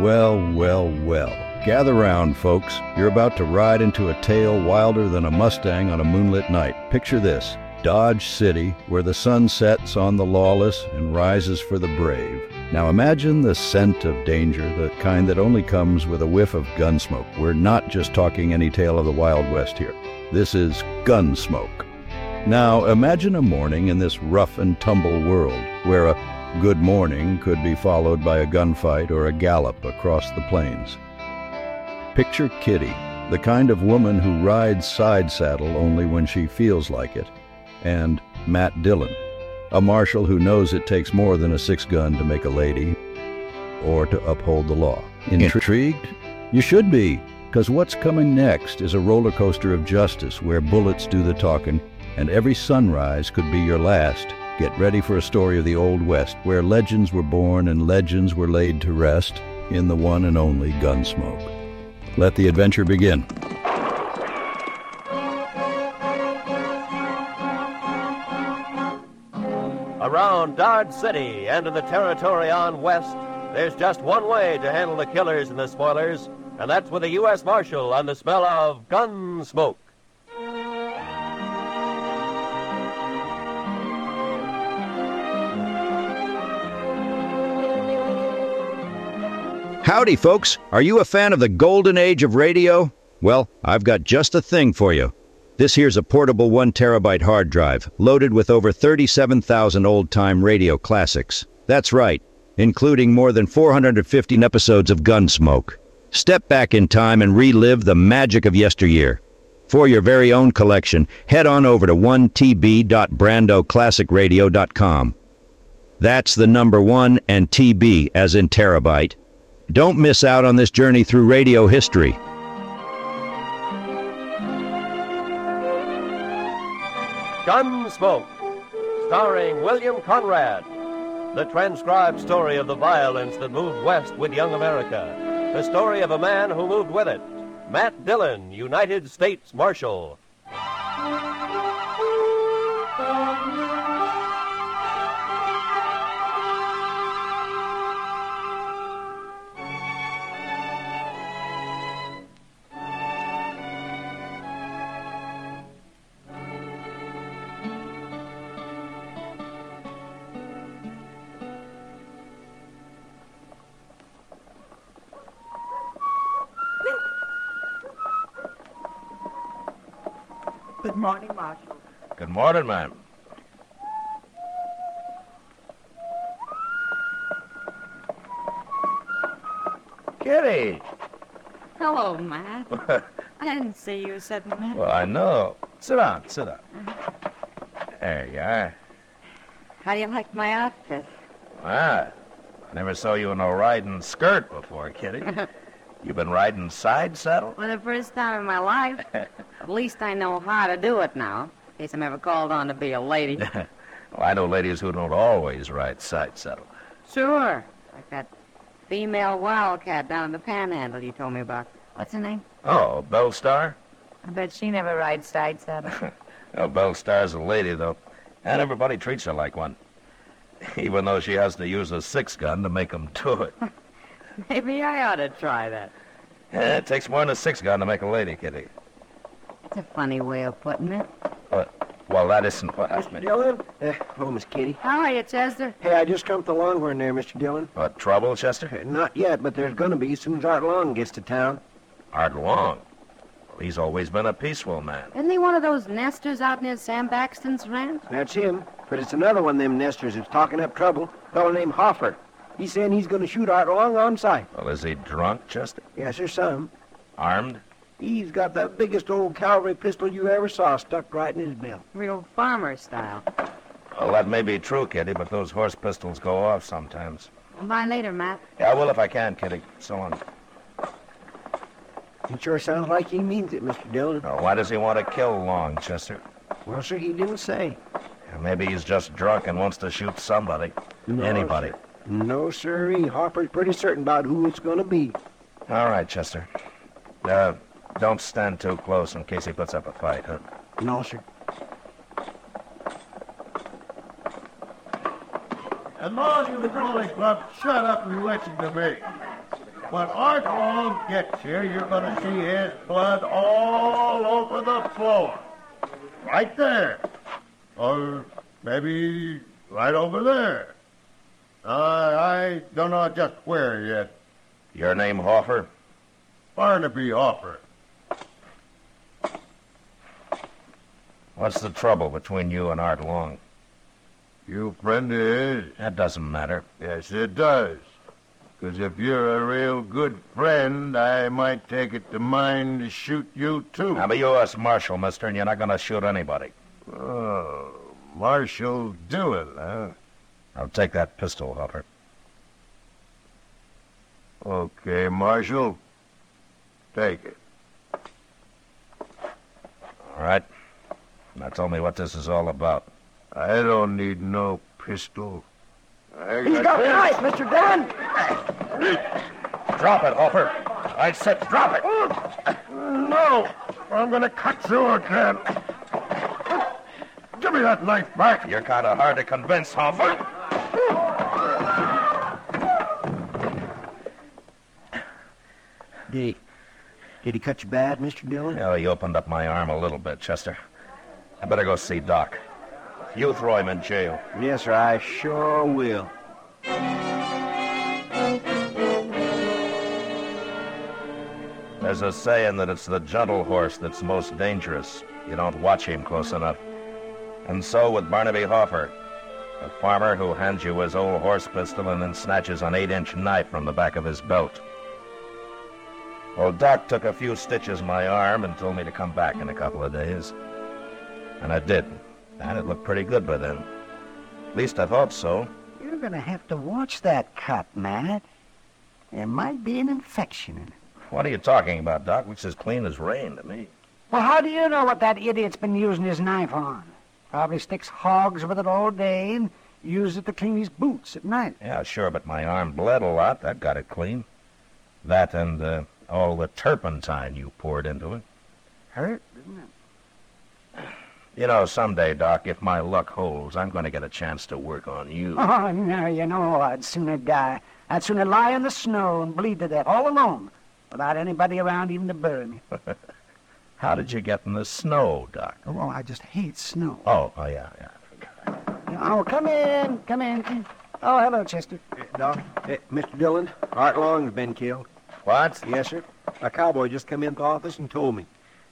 Well, well, well. Gather round, folks. You're about to ride into a tale wilder than a Mustang on a moonlit night. Picture this Dodge City, where the sun sets on the lawless and rises for the brave. Now imagine the scent of danger, the kind that only comes with a whiff of gunsmoke. We're not just talking any tale of the Wild West here. This is Gunsmoke. Now imagine a morning in this rough and tumble world where a good morning could be followed by a gunfight or a gallop across the plains. Picture Kitty, the kind of woman who rides side saddle only when she feels like it, and Matt Dillon, a marshal who knows it takes more than a six gun to make a lady or to uphold the law. Intrigued? You should be, because what's coming next is a roller coaster of justice where bullets do the talking, and every sunrise could be your last. Get ready for a story of the Old West where legends were born and legends were laid to rest in the one and only Gunsmoke. Let the adventure begin. Around Dodge City and in the territory on west, there's just one way to handle the killers and the spoilers, and that's with a U.S. Marshal on the smell of gun smoke. Howdy, folks. Are you a fan of the golden age of radio? Well, I've got just a thing for you. This here's a portable one terabyte hard drive, loaded with over 37,000 old time radio classics. That's right, including more than 415 episodes of Gunsmoke. Step back in time and relive the magic of yesteryear. For your very own collection, head on over to 1tb.brandoclassicradio.com. That's the number one and TB as in terabyte. Don't miss out on this journey through radio history. Gunsmoke, starring William Conrad. The transcribed story of the violence that moved west with young America. The story of a man who moved with it. Matt Dillon, United States Marshal. Good morning, Marshal. Good morning, ma'am. Kitty! Hello, Matt. I didn't see you sitting there. well, I know. Sit down, sit down. There you are. How do you like my outfit? Ah, I never saw you in a riding skirt before, Kitty. You've been riding side saddle? For the first time in my life. At least I know how to do it now, in case I'm ever called on to be a lady. well, I know ladies who don't always ride side saddle. sure. Like that female wildcat down in the panhandle you told me about. What's her name? Oh, Belle Starr? I bet she never rides side saddle. Well, Belle Starr's a lady, though, and everybody treats her like one. Even though she has to use a six gun to make 'em do it. Maybe I ought to try that. Yeah, it takes more than a six gun to make a lady, Kitty. That's a funny way of putting it. Well, that isn't what I meant. Dillon? Uh, oh, Miss Kitty. How are you, Chester? Hey, I just come to Longhorn there, Mr. Dillon. What, trouble, Chester? Uh, Not yet, but there's gonna be as soon as Art Long gets to town. Art Long. Well, he's always been a peaceful man. Isn't he one of those nesters out near Sam Baxton's ranch? That's him. But it's another one of them nesters who's talking up trouble. A fellow named Hoffer. He's saying he's gonna shoot Art Long on sight. Well, is he drunk, Chester? Yes, sir, some. Armed? He's got the biggest old cavalry pistol you ever saw stuck right in his belt. Real farmer style. Well, that may be true, Kitty, but those horse pistols go off sometimes. Bye later, Matt. Yeah, I will if I can, Kitty. So long. It sure sounds like he means it, Mr. Dillon. Now, why does he want to kill Long, Chester? Well, sir, he didn't say. Yeah, maybe he's just drunk and wants to shoot somebody. Anybody. No, Anybody. sir. No, sirree. Hoffer's pretty certain about who it's gonna be. All right, Chester. Uh, don't stand too close in case he puts up a fight, huh? No, sir. As long as the Crowley Club, shut up and listen to me. when Art Long gets here, you're going to see his blood all over the floor. Right there. Or maybe right over there. Uh, I don't know just where yet. Your name Hoffer? Barnaby Hoffer. What's the trouble between you and Art Long? You friend of his? That doesn't matter. Yes, it does. Because if you're a real good friend, I might take it to mind to shoot you, too. I'm a U.S. Marshal, mister, and you're not going to shoot anybody. Oh, Marshal Dillon, huh? I'll take that pistol, Hoffer. Okay, Marshal. Take it. All right. Now tell me what this is all about. I don't need no pistol. I He's got a knife, Mr. Dillon. Drop it, Hoffer. I said drop it. Oh, no! I'm gonna cut you again. Give me that knife back. You're kind of hard to convince, Hoffer. Did he, did he cut you bad, Mr. Dillon? Yeah, he opened up my arm a little bit, Chester. I better go see Doc. You throw him in jail. Yes, sir, I sure will. There's a saying that it's the gentle horse that's most dangerous. You don't watch him close enough. And so with Barnaby Hoffer, a farmer who hands you his old horse pistol and then snatches an eight-inch knife from the back of his belt. Well, Doc took a few stitches in my arm and told me to come back in a couple of days. And I did. And it looked pretty good by then. At least I thought so. You're gonna have to watch that cut, Matt. There might be an infection in it. What are you talking about, Doc? Looks as clean as rain to me. Well, how do you know what that idiot's been using his knife on? Probably sticks hogs with it all day and uses it to clean his boots at night. Yeah, sure, but my arm bled a lot. That got it clean. That and uh, all the turpentine you poured into it. Hurt, didn't it? You know, someday, Doc, if my luck holds, I'm going to get a chance to work on you. Oh, no, you know, I'd sooner die. I'd sooner lie in the snow and bleed to death all alone without anybody around even to bury me. How did you get in the snow, Doc? Oh, well, I just hate snow. Oh, oh yeah, yeah. Oh, come in, come in. Oh, hello, Chester. Doc, eh, Mr. Dillon, Art Long's been killed. What? Yes, sir. A cowboy just come into the office and told me.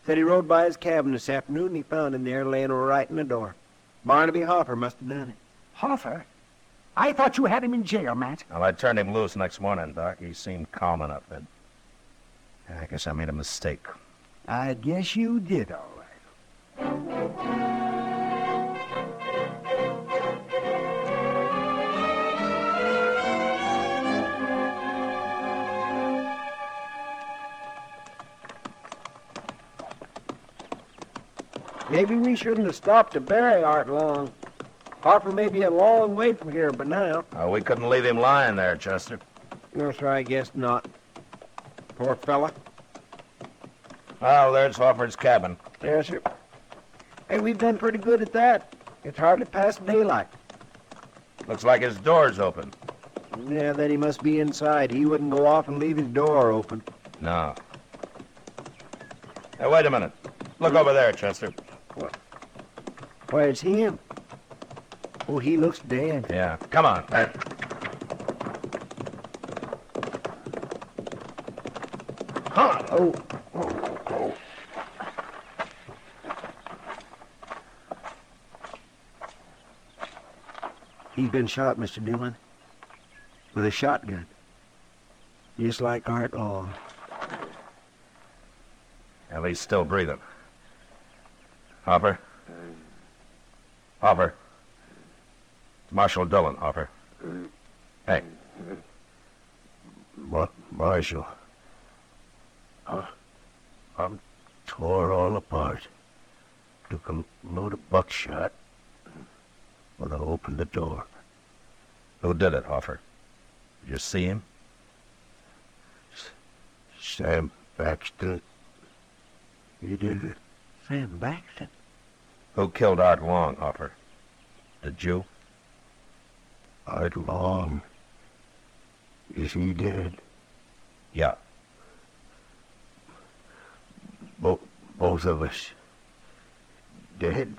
Said he rode by his cabin this afternoon and he found him there laying right in the door. Barnaby Hoffer must have done it. Hoffer? I thought you had him in jail, Matt. Well, I turned him loose next morning, Doc. He seemed calm enough then. I guess I made a mistake. I guess you did, all right. Maybe we shouldn't have stopped to bury Art Long. Hoffer may be a long way from here, but now. Oh, we couldn't leave him lying there, Chester. No, sir, I guess not. Poor fella. Oh, there's Hoffer's cabin. Yes, sir. Hey, we've done pretty good at that. It's hardly past daylight. Looks like his door's open. Yeah, then he must be inside. He wouldn't go off and leave his door open. No. Hey, wait a minute. Look over there, Chester. Why, it's him. Oh, he looks dead. Yeah. Come on. Uh, Oh, he's been shot, Mr. Dillon. With a shotgun. Just like Art Long. Well, he's still breathing. Hoffer? Hoffer? It's Marshal Dillon, Hoffer. Hey, Mar- Marshal. I- I'm tore all apart. Took a load of buckshot when I opened the door. who did it, Hoffer? Did you see him? Sam Baxton. He did it. Sam Baxton. Who killed Art Long, Hoffer? Did you? Art Long. Is he dead? Yeah. Bo- both of us dead.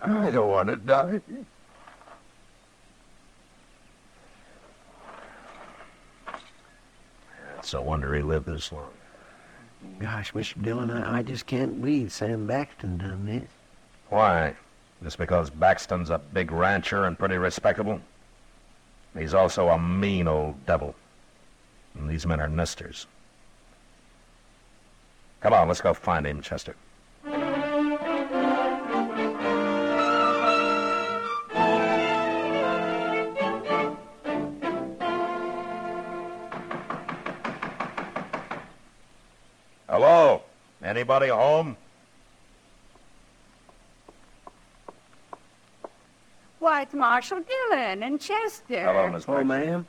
I don't want to die. It's a wonder he lived this long. Gosh, Mr. Dillon, I, I just can't believe Sam Baxton done this. Why? Just because Baxton's a big rancher and pretty respectable? He's also a mean old devil. And these men are nesters. Come on, let's go find him, Chester. Anybody home? Why, it's Marshal Dillon and Chester. Hello, Miss Oh, Baxton. ma'am.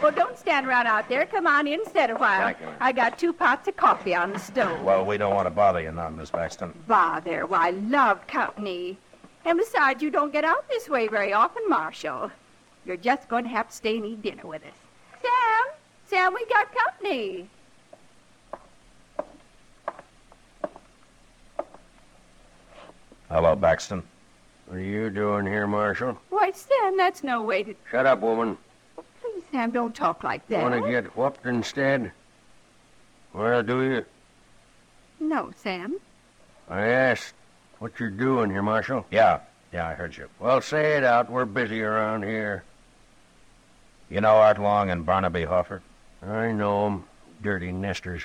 Well, don't stand around out there. Come on in, sit a while. Thank you. I got two pots of coffee on the stove. Well, we don't want to bother you now, Miss Baxton. Bother. Why, I love company. And besides, you don't get out this way very often, Marshal. You're just going to have to stay and eat dinner with us. Sam! Sam, we got company. Hello, Baxton. What are you doing here, Marshal? Why, Sam, that's no way to... Shut up, woman. Please, Sam, don't talk like that. Want to get whooped instead? Well, do you? No, Sam. I asked what you're doing here, Marshal. Yeah, yeah, I heard you. Well, say it out. We're busy around here. You know Art Long and Barnaby Hoffer? I know 'em. Dirty nesters.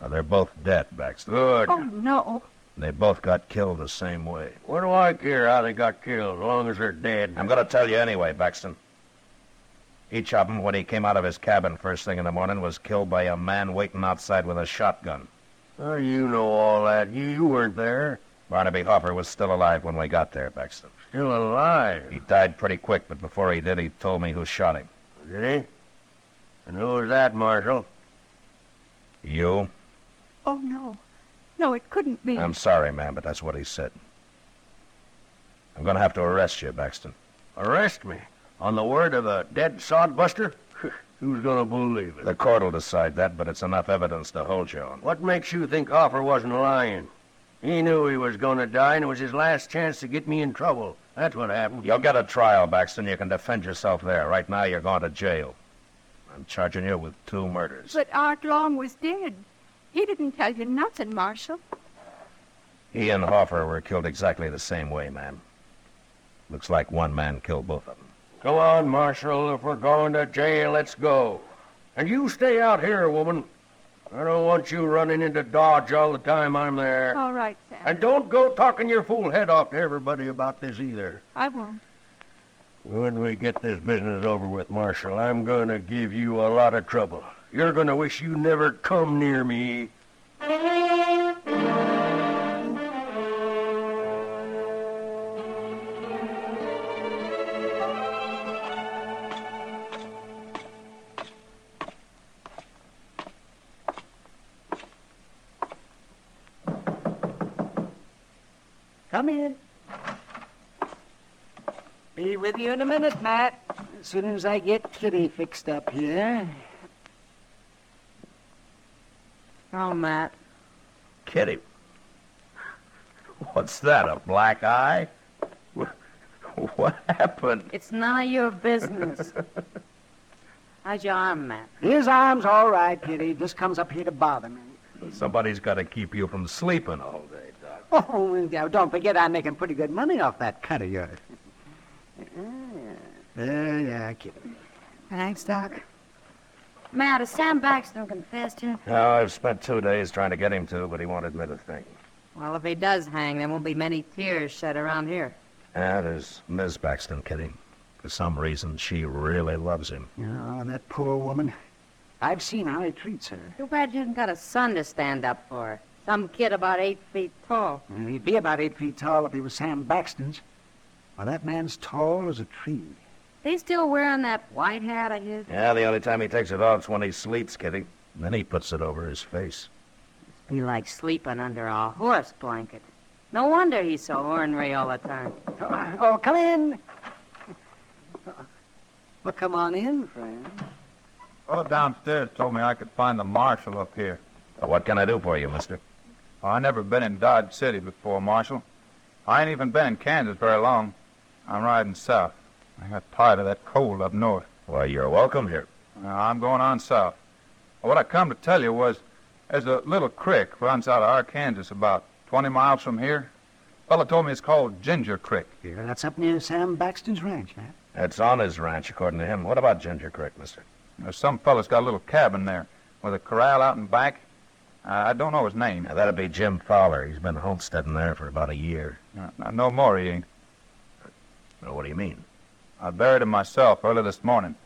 Well, they're both dead, Baxton. Good. Oh, no. They both got killed the same way. What do I care how they got killed, as long as they're dead? I'm going to tell you anyway, Baxton. Each of 'em, when he came out of his cabin first thing in the morning, was killed by a man waiting outside with a shotgun. How do you know all that? You, you weren't there. Barnaby Hoffer was still alive when we got there, Baxton. Still alive. He died pretty quick, but before he did, he told me who shot him. Did he? And who was that, Marshal? You? Oh, no. No, it couldn't be. I'm sorry, ma'am, but that's what he said. I'm going to have to arrest you, Baxton. Arrest me? On the word of a dead sodbuster? Who's gonna believe it? The court will decide that, but it's enough evidence to hold you on. What makes you think Hoffer wasn't lying? He knew he was gonna die, and it was his last chance to get me in trouble. That's what happened. You'll get a trial, Baxton. You can defend yourself there. Right now, you're going to jail. I'm charging you with two murders. But Art Long was dead. He didn't tell you nothing, Marshal. He and Hoffer were killed exactly the same way, ma'am. Looks like one man killed both of them. Go on, Marshal. If we're going to jail, let's go. And you stay out here, woman. I don't want you running into Dodge all the time I'm there. All right, Sam. And don't go talking your fool head off to everybody about this either. I won't. When we get this business over with, Marshal, I'm going to give you a lot of trouble. You're going to wish you never come near me. Come in. Be with you in a minute, Matt. As soon as I get Kitty fixed up here. Oh, Matt. Kitty. What's that, a black eye? What happened? It's none of your business. How's your arm, Matt? His arm's all right, Kitty. Just comes up here to bother me. Somebody's got to keep you from sleeping all day, Doc. Oh, now, don't forget I'm making pretty good money off that cut of yours. Yeah, yeah, Kitty. Thanks, Doc. Matt, has Sam Baxton confessed yet? No, I've spent two days trying to get him to, but he won't admit a thing. Well, if he does hang, there won't be many tears shed around here. That is there's Miss Baxton, Kitty. For some reason, she really loves him. Oh, that poor woman. I've seen how he treats her. Too bad you haven't got a son to stand up for. her. Some kid about eight feet tall. And he'd be about eight feet tall if he was Sam Baxton's. Well, that man's tall as a tree. They still wearing that white hat of his? Yeah, the only time he takes it off is when he sleeps, Kitty. And Then he puts it over his face. Be like sleeping under a horse blanket. No wonder he's so ornery all the time. Oh, oh, come in. Well, come on in, friend. Fellow downstairs told me I could find the marshal up here. Uh, What can I do for you, mister? Well, I never been in Dodge City before, Marshal. I ain't even been in Kansas very long. I'm riding south. I got tired of that cold up north. Well, you're welcome here. Uh, I'm going on south. What I come to tell you was there's a little creek runs out of Arkansas about 20 miles from here. Fellow told me it's called Ginger Creek. Here, that's up near Sam Baxton's ranch, man. That's on his ranch, according to him. What about Ginger Creek, mister? There's some fellow's got a little cabin there with a corral out in back. Uh, I don't know his name. Now, that'd be Jim Fowler. He's been homesteading there for about a year. Uh, no more he ain't. Well, what do you mean? I buried him myself early this morning.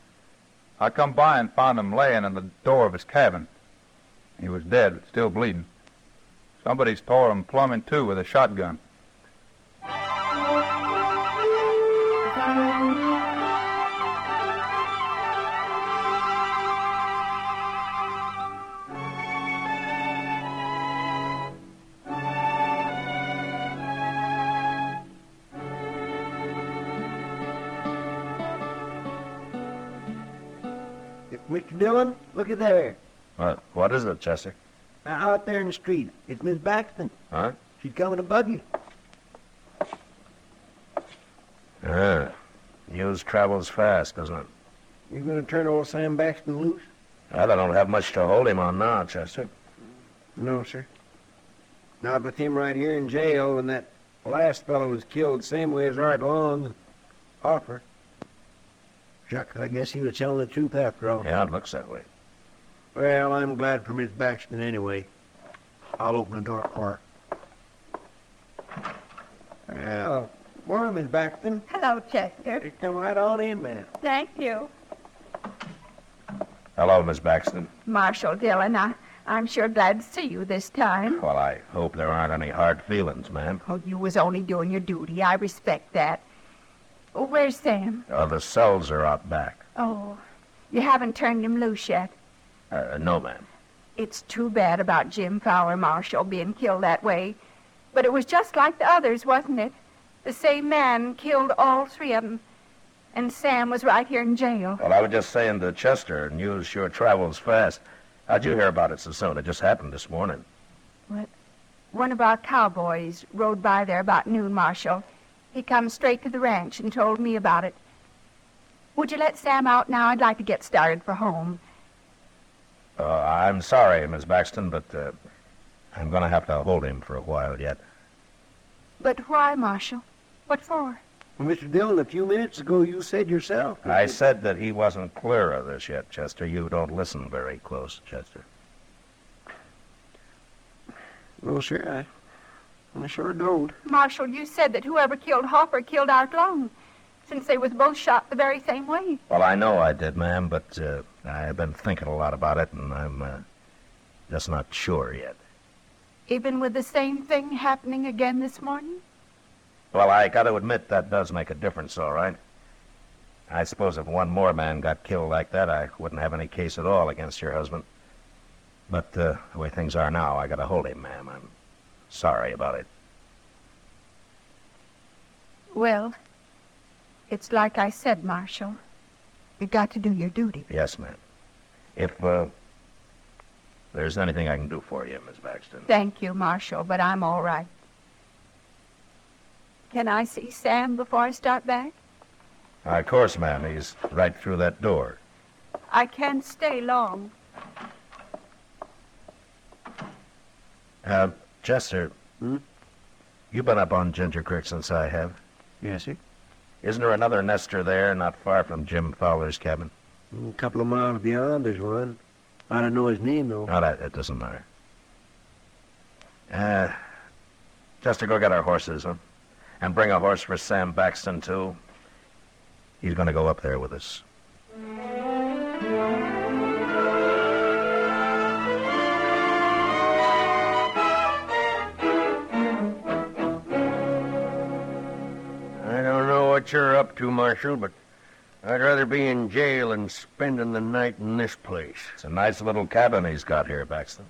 I come by and found him laying in the door of his cabin. He was dead, but still bleeding. Somebody's tore him plumb in two with a shotgun. Dillon, look at there. What, what is it, Chester? Now, Out there in the street. It's Miss Baxton. Huh? She's coming to buggy. Ah, news travels fast, doesn't it? You're gonna turn old Sam Baxton loose? Well, I don't have much to hold him on now, Chester. No, sir. Not with him right here in jail and that last fellow was killed same way as Art Long and Hoffer. Shucks, I guess he was telling the truth after all. Yeah, it looks that way. Well, I'm glad for Miss Baxton anyway. I'll open the door for her. Well, morning, Miss Baxton. Hello, Chester. You come right on in, ma'am. Thank you. Hello, Miss Baxton. Marshal Dillon, I, I'm sure glad to see you this time. Well, I hope there aren't any hard feelings, ma'am. Oh, you was only doing your duty. I respect that. Oh, where's Sam? Uh, the cells are out back. Oh, you haven't turned him loose yet. Uh, no, ma'am. It's too bad about Jim Fowler Marshal being killed that way. But it was just like the others, wasn't it? The same man killed all three of them. And Sam was right here in jail. Well, I was just saying to Chester, news sure travels fast. How'd you hear about it so soon? It just happened this morning. What? One of our cowboys rode by there about noon, Marshal. He come straight to the ranch and told me about it. Would you let Sam out now? I'd like to get started for home. Uh, I'm sorry, Miss Baxton, but uh, I'm going to have to hold him for a while yet. But why, Marshal? What for? Well, Mr. Dillon, a few minutes ago you said yourself. that- I said that he wasn't clear of this yet, Chester. You don't listen very close, Chester. Well, sure, I, I sure don't. Marshal, you said that whoever killed Hoffer killed Art Long, since they was both shot the very same way. Well, I know I did, ma'am, but uh, I've been thinking a lot about it, and I'm uh, just not sure yet. Even with the same thing happening again this morning? Well, I got to admit that does make a difference, all right. I suppose if one more man got killed like that, I wouldn't have any case at all against your husband. But uh, the way things are now, I got to hold him, ma'am. I'm sorry about it. Well, it's like I said, Marshal. You got to do your duty. Yes, ma'am. If uh, there's anything I can do for you, Miss Baxton. Thank you, Marshal, but I'm all right. Can I see Sam before I start back? Uh, of course, ma'am. He's right through that door. I can't stay long. Uh, Chester. Hmm? You been up on Ginger Creek since I have. Yes, sir. Isn't there another nester there, not far from Jim Fowler's cabin? A couple of miles beyond there's one. I don't know his name, though. No, that, that doesn't matter. Uh, Chester, go get our horses, huh? And bring a horse for Sam Baxton, too. He's going to go up there with us. What you're up to, Marshal, but I'd rather be in jail than spending the night in this place. It's a nice little cabin he's got here, Baxton.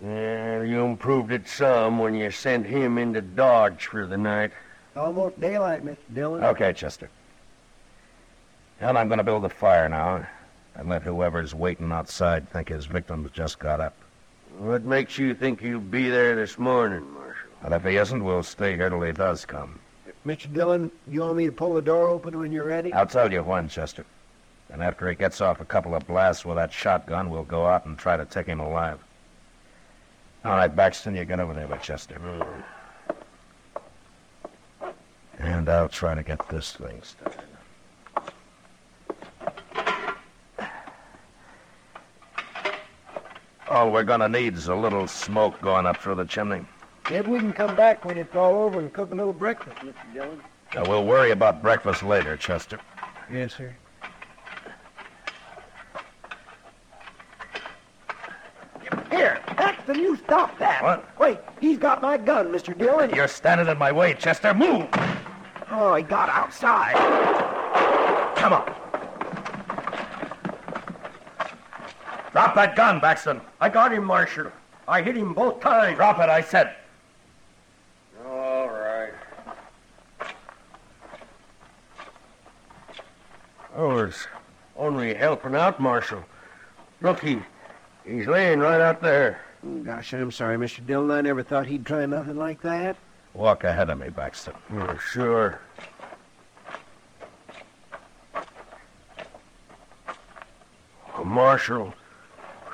Yeah, you improved it some when you sent him into Dodge for the night. Almost daylight, Mr. Dillon. Okay, Chester. And I'm going to build a fire now. and let whoever's waiting outside think his victim's just got up. What makes you think he'll be there this morning, Marshal? And if he isn't, we'll stay here till he does come. Mr. Dillon, you want me to pull the door open when you're ready? I'll tell you when, Chester. And after he gets off a couple of blasts with that shotgun, we'll go out and try to take him alive. All right, Baxton, you get over there with Chester. And I'll try to get this thing started. All we're gonna need is a little smoke going up through the chimney. Maybe we can come back when it's all over and cook a little breakfast, Mr. Dillon. Now, we'll worry about breakfast later, Chester. Yes, sir. Here, Baxton, you stop that. What? Wait, he's got my gun, Mr. Dillon. You're standing in my way, Chester. Move! Oh, he got outside. Come on. Drop that gun, Baxton. I got him, Marshal. I hit him both times. Drop it, I said. Oh, it's only helping out, Marshal. Look, he, he's laying right out there. Gosh, I'm sorry, Mr. Dillon. I never thought he'd try nothing like that. Walk ahead of me, Baxton. Oh, sure. Oh, Marshal,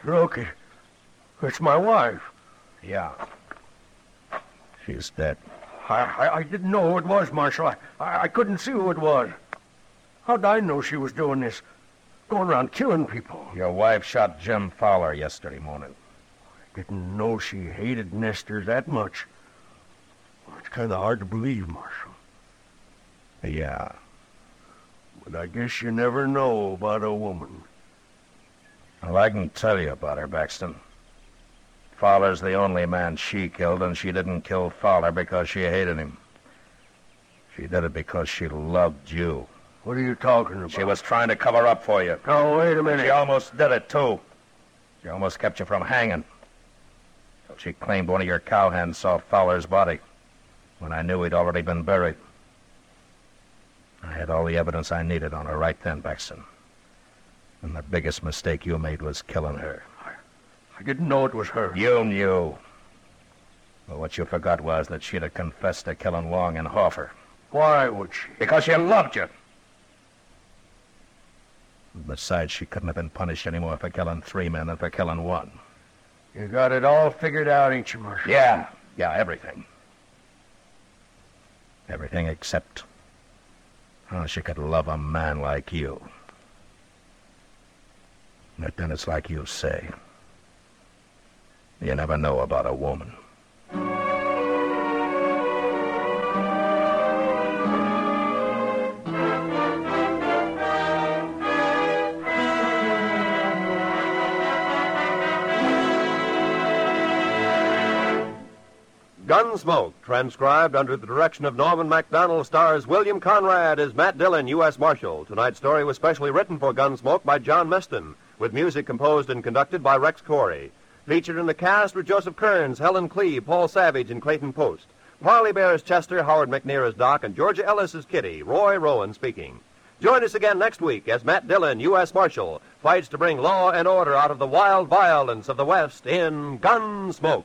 look, it, it's my wife. Yeah. She's dead. I, I, I didn't know who it was, Marshal. I, I, I couldn't see who it was. How'd I know she was doing this? Going around killing people. Your wife shot Jim Fowler yesterday morning. Didn't know she hated Nestor that much. It's kind of hard to believe, Marshal. Yeah. But I guess you never know about a woman. Well, I can tell you about her, Baxton. Fowler's the only man she killed, and she didn't kill Fowler because she hated him. She did it because she loved you. What are you talking about? She was trying to cover up for you. Oh, wait a minute. She almost did it, too. She almost kept you from hanging. She claimed one of your cowhands saw Fowler's body when I knew he'd already been buried. I had all the evidence I needed on her right then, Baxton. And the biggest mistake you made was killing her. I didn't know it was her. You knew. But what you forgot was that she'd have confessed to killing Long and Hoffer. Why would she? Because she loved you. Besides, she couldn't have been punished anymore for killing three men than for killing one. You got it all figured out, ain't you, Marshal? Yeah, yeah, everything. Everything except how she could love a man like you. But then it's like you say. You never know about a woman. Gunsmoke, transcribed under the direction of Norman Macdonnell, stars William Conrad as Matt Dillon, U.S. Marshal. Tonight's story was specially written for Gunsmoke by John Meston, with music composed and conducted by Rex Koury. Featured in the cast were Joseph Kearns, Helen Kleeb, Paul Savage, and Clayton Post. Parley Baer as Chester, Howard McNear as Doc, and Georgia Ellis as Kitty. Roy Rowan speaking. Join us again next week as Matt Dillon, U.S. Marshal, fights to bring law and order out of the wild violence of the West in Gunsmoke.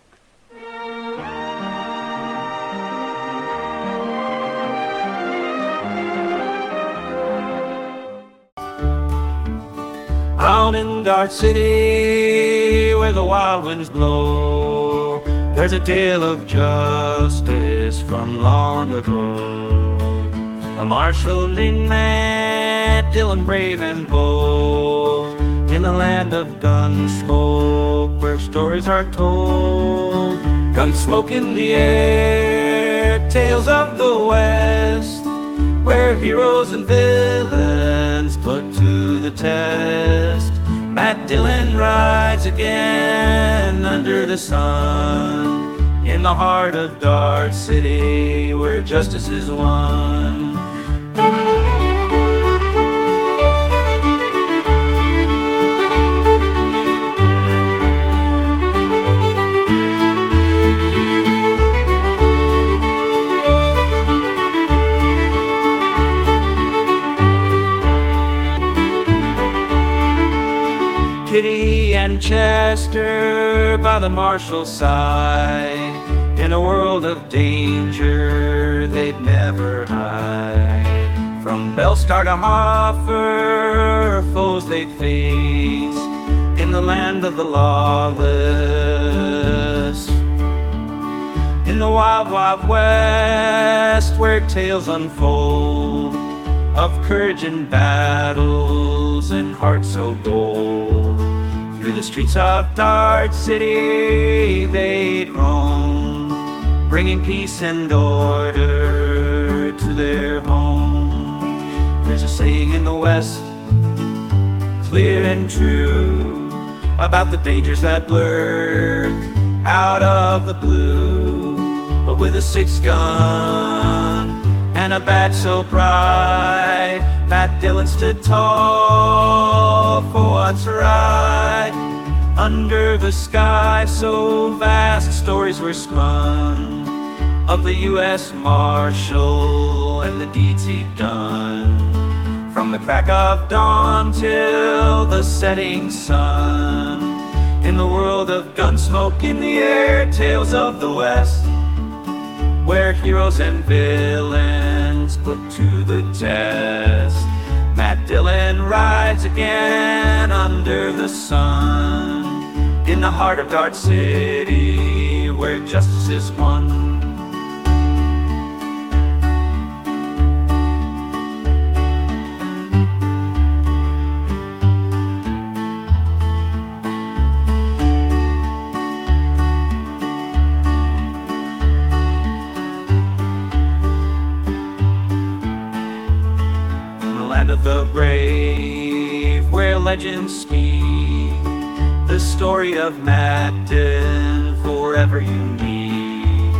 Out in Dart City, where the wild winds blow, there's a tale of justice from long ago. A named Matt Dillon, brave and bold, in the land of Gunsmoke, where stories are told. Gunsmoke in the air, tales of the West, where heroes and villains put to the test. Matt Dillon rides again under the sun in the heart of Dart City where justice is won. City and Chester by the Marshall side. In a world of danger, they'd never hide. From Belle Starr to Hoffer, foes they'd face in the land of the lawless. In the wild, wild west, where tales unfold of courage and battles and hearts so bold. Through the streets of Dart City they'd roam, bringing peace and order to their home. There's a saying in the West, clear and true, about the dangers that lurk out of the blue. But with a six gun and a badge so bright. Matt Dillon stood tall for what's right. Under the sky so vast, stories were spun of the U.S. Marshal and the deeds he'd done. From the crack of dawn till the setting sun. In the world of gunsmoke in the air, tales of the West where heroes and villains put to the test. Matt Dillon rides again under the sun in the heart of Dart City, where justice is won. Legends speak the story of Madden forever unique.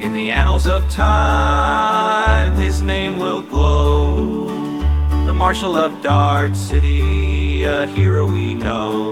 In the annals of time, his name will glow. The Marshal of Dart City, a hero we know.